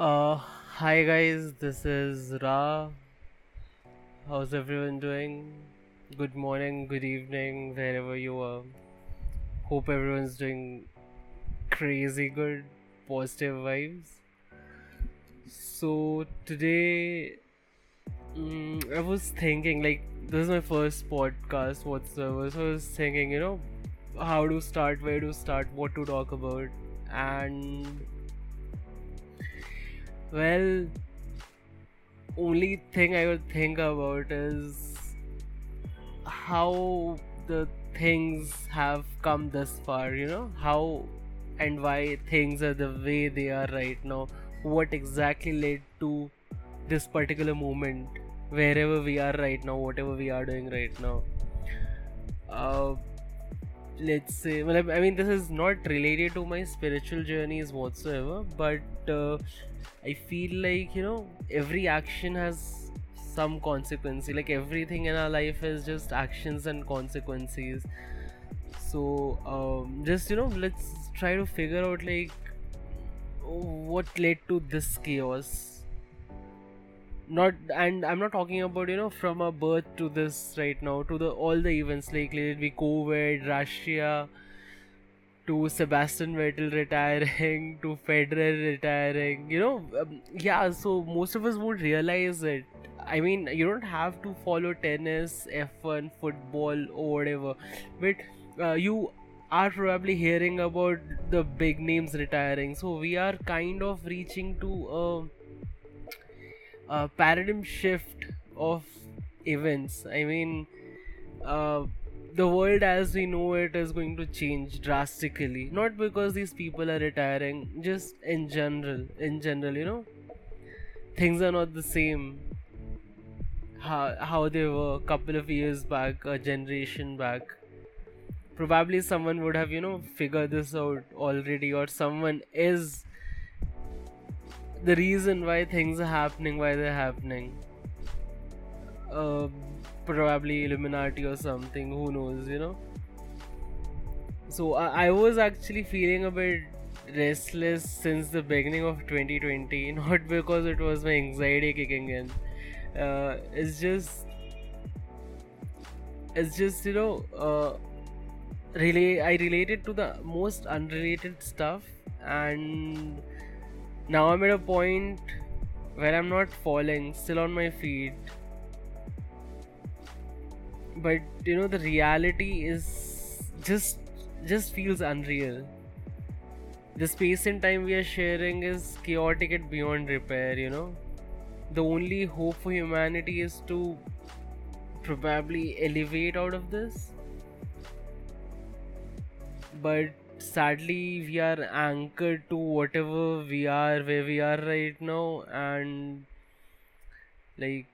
Uh, hi guys, this is Ra. How's everyone doing? Good morning, good evening, wherever you are. Hope everyone's doing crazy good, positive vibes. So today, mm, I was thinking like this is my first podcast whatsoever. So I was thinking, you know, how to start, where to start, what to talk about, and well, only thing I would think about is how the things have come this far, you know, how and why things are the way they are right now, what exactly led to this particular moment, wherever we are right now, whatever we are doing right now. Uh, let's say well i mean this is not related to my spiritual journeys whatsoever but uh, i feel like you know every action has some consequence like everything in our life is just actions and consequences. So um, just you know let's try to figure out like what led to this chaos not and i'm not talking about you know from a birth to this right now to the all the events like let it be covid russia to Sebastian Vettel retiring, to Federer retiring, you know, um, yeah. So most of us won't realize it. I mean, you don't have to follow tennis, F1, football, or whatever, but uh, you are probably hearing about the big names retiring. So we are kind of reaching to a uh, paradigm shift of events. I mean, uh, the world as we know it is going to change drastically. Not because these people are retiring, just in general. In general, you know, things are not the same. How, how they were a couple of years back, a generation back. Probably someone would have, you know, figured this out already, or someone is the reason why things are happening, why they're happening. Uh, probably Illuminati or something, who knows, you know. So I, I was actually feeling a bit restless since the beginning of 2020, not because it was my anxiety kicking in. Uh, it's just, it's just you know, uh, really I related to the most unrelated stuff and now I'm at a point where I'm not falling, still on my feet. But you know the reality is just just feels unreal. The space and time we are sharing is chaotic and beyond repair, you know. The only hope for humanity is to probably elevate out of this. But sadly we are anchored to whatever we are where we are right now and like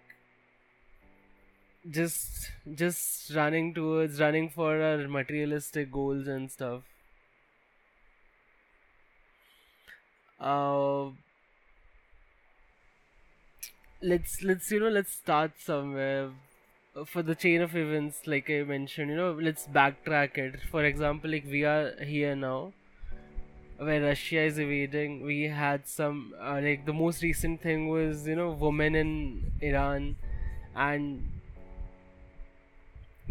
just just running towards running for our materialistic goals and stuff. Uh let's let's you know let's start somewhere for the chain of events like i mentioned you know let's backtrack it. For example like we are here now where russia is invading. We had some uh, like the most recent thing was you know women in iran. And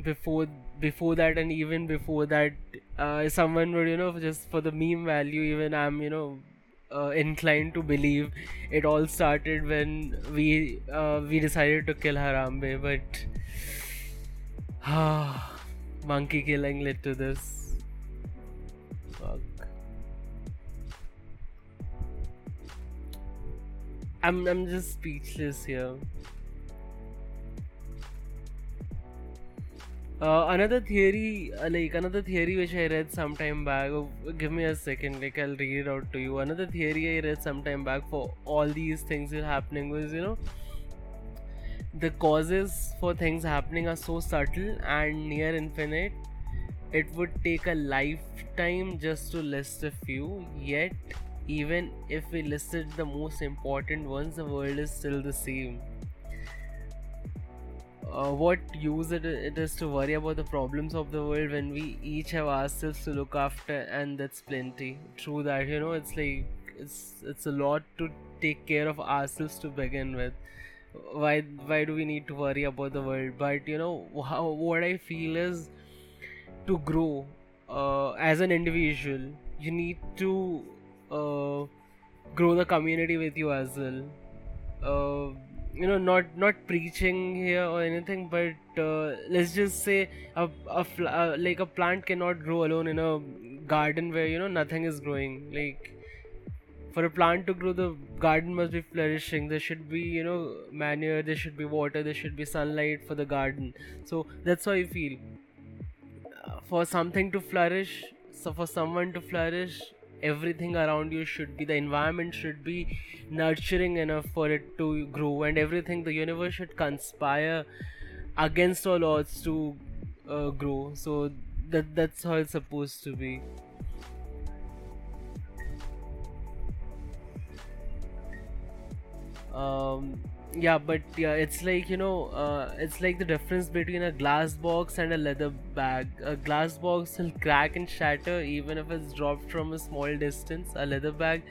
before before that and even before that uh, someone would you know just for the meme value even i'm you know uh, inclined to believe it all started when we uh, we decided to kill Harambe, but monkey killing led to this. Fuck. I'm I'm just speechless here. Uh, another theory, uh, like another theory which I read some time back. Oh, give me a second, like I'll read it out to you. Another theory I read some time back for all these things that are happening was, you know, the causes for things happening are so subtle and near infinite. It would take a lifetime just to list a few. Yet, even if we listed the most important ones, the world is still the same uh, what use it, it is to worry about the problems of the world when we each have ourselves to look after and that's plenty. True that you know it's like it's it's a lot to take care of ourselves to begin with. Why why do we need to worry about the world? But you know how, what i feel is to grow uh, as an individual you need to uh, grow the community with you as well. Uh, you know not not preaching here or anything but uh, let's just say a, a uh, like a plant cannot grow alone in a garden where you know nothing is growing. Like for a plant to grow the garden must be flourishing. There should be you know manure there should be water there should be sunlight for the garden. So that's how i feel. Uh, for something to flourish so for someone to flourish everything around you should be the environment should be nurturing enough for it to grow and everything the universe should conspire against all odds to uh, grow. So that that's how it's supposed to be. Um yeah but yeah it's like you know uh, it's like the difference between a glass box and a leather bag. A glass box will crack and shatter even if it's dropped from a small distance. A leather bag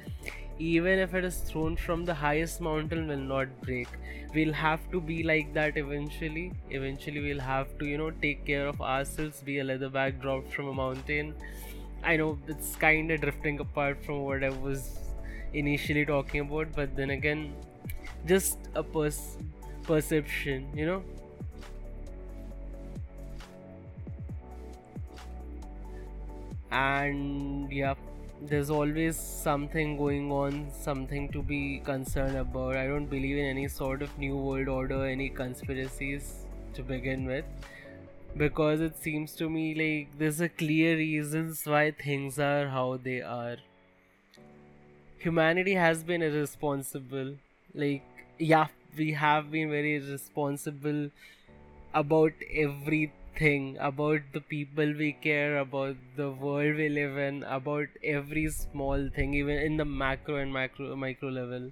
even if it is thrown from the highest mountain will not break. We'll have to be like that eventually. Eventually we'll have to you know take care of ourselves. Be a leather bag dropped from a mountain. I know it's kind of drifting apart from what i was initially talking about but then again just a pers- perception you know? And yeah there's always something going on something to be concerned about. I don't believe in any sort of new world order any conspiracies to begin with. Because it seems to me like there's a clear reasons why things are how they are. Humanity has been irresponsible like yeah we have been very responsible about everything about the people we care about the world we live in about every small thing even in the macro and macro micro level.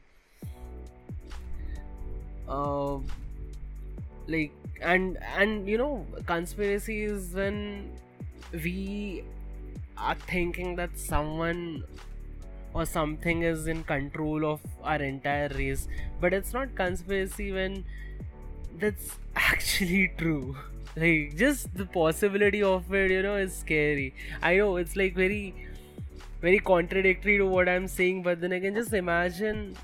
Uh, like and and you know conspiracy is when we are thinking that someone or something is in control of our entire race. But it's not conspiracy when that's actually true. Like just the possibility of it you know is scary. I know it's like very very contradictory to what i'm saying but then again just imagine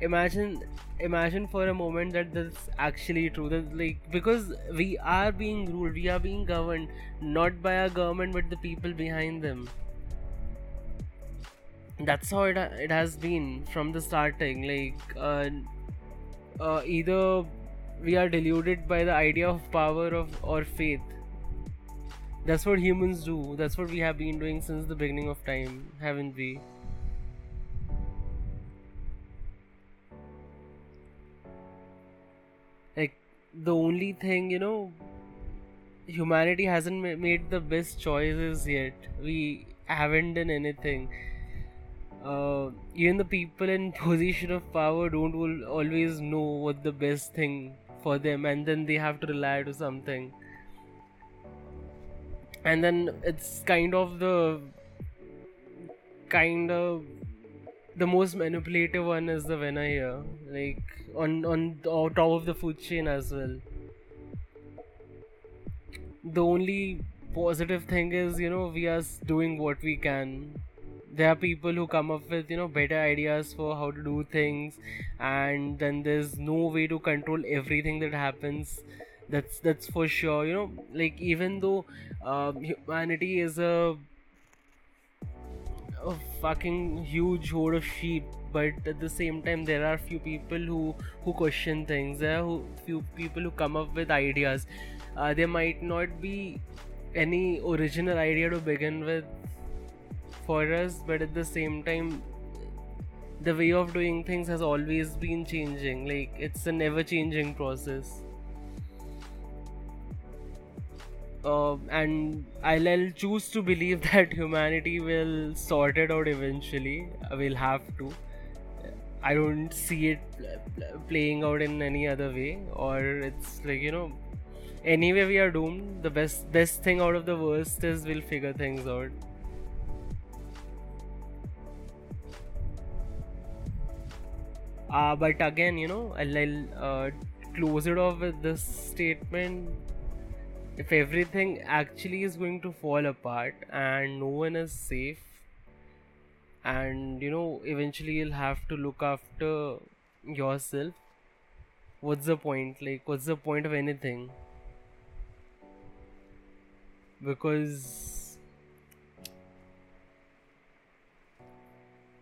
imagine imagine for a moment that that's actually true. That like because we are being ruled we are being governed not by our government but the people behind them that's how it, it has been from the starting like uh, uh, either we are deluded by the idea of power of or faith. That's what humans do. That's what we have been doing since the beginning of time haven't we? Like the only thing you know humanity hasn't ma- made the best choices yet. We haven't done anything uh, even the people in position of power don't always know what the best thing for them and then they have to rely to something. And then it's kind of the kind of the most manipulative one is the winner here like on on on top of the food chain as well. The only positive thing is you know we are doing what we can there are people who come up with you know better ideas for how to do things and then there's no way to control everything that happens. That's that's for sure you know like even though um, humanity is a, a fucking huge horde of sheep but at the same time there are few people who who question things. There are few people who come up with ideas. Uh, there might not be any original idea to begin with for us but at the same time the way of doing things has always been changing. Like it's a never changing process. Uh, and I'll, I'll, choose to believe that humanity will sort it out eventually. We'll have to. I don't see it playing out in any other way or it's like you know anyway we are doomed. The best best thing out of the worst is we'll figure things out Uh, but again, you know, I'll, I'll uh, close it off with this statement. If everything actually is going to fall apart and no one is safe, and you know, eventually you'll have to look after yourself, what's the point? Like, what's the point of anything? Because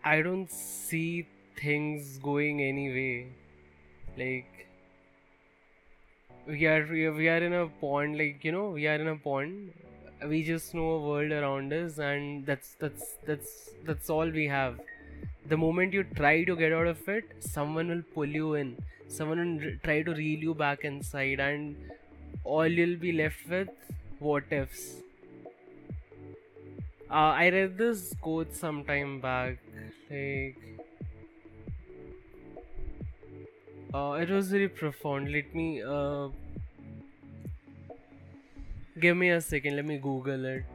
I don't see things going anyway. Like we are we are, in a pond. Like you know we are in a pond. We just know a world around us, and that's that's that's that's all we have. The moment you try to get out of it, someone will pull you in. Someone will try to reel you back inside, and all you'll be left with what ifs. Uh, I read this quote some time back. Like, uh, it was very profound. Let me uh, give me a second. Let me Google it.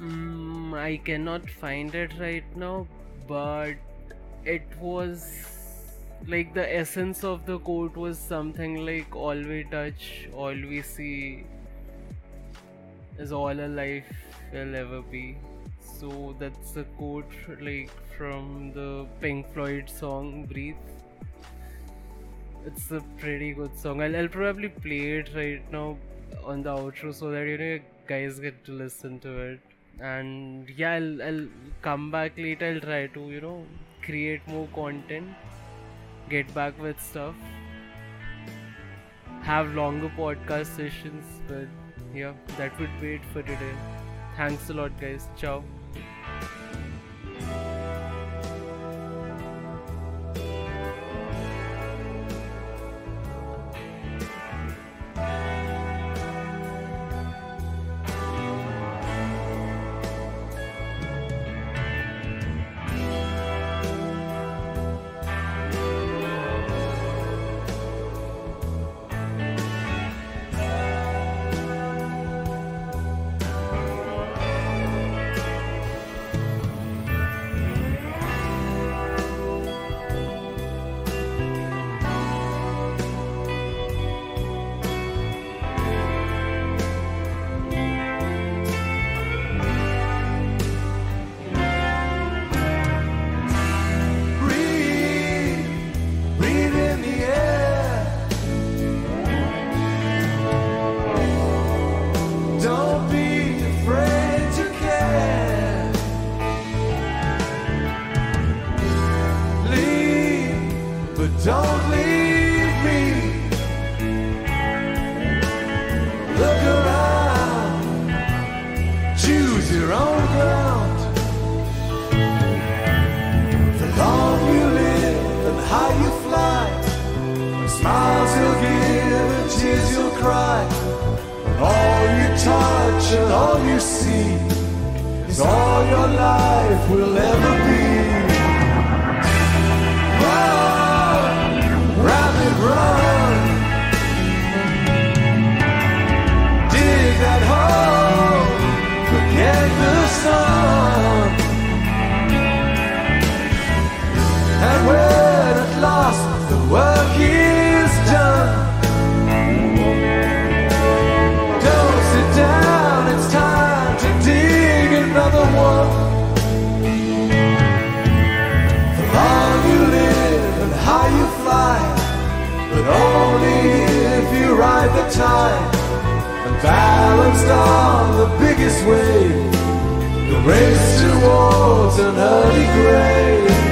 Mm, I cannot find it right now, but it was like the essence of the quote was something like all we touch, all we see is all a life will ever be. So that's a quote like from the Pink Floyd song Breathe. It's a pretty good song. I'll, I'll probably play it right now on the outro so that you know you guys get to listen to it and yeah I'll, I'll come back later. I'll try to you know create more content get back with stuff. Have longer podcast sessions but yeah that would be it for today. Thanks a lot guys. Ciao is all your life will ever be. Run, biggest wave. The race towards an early grave.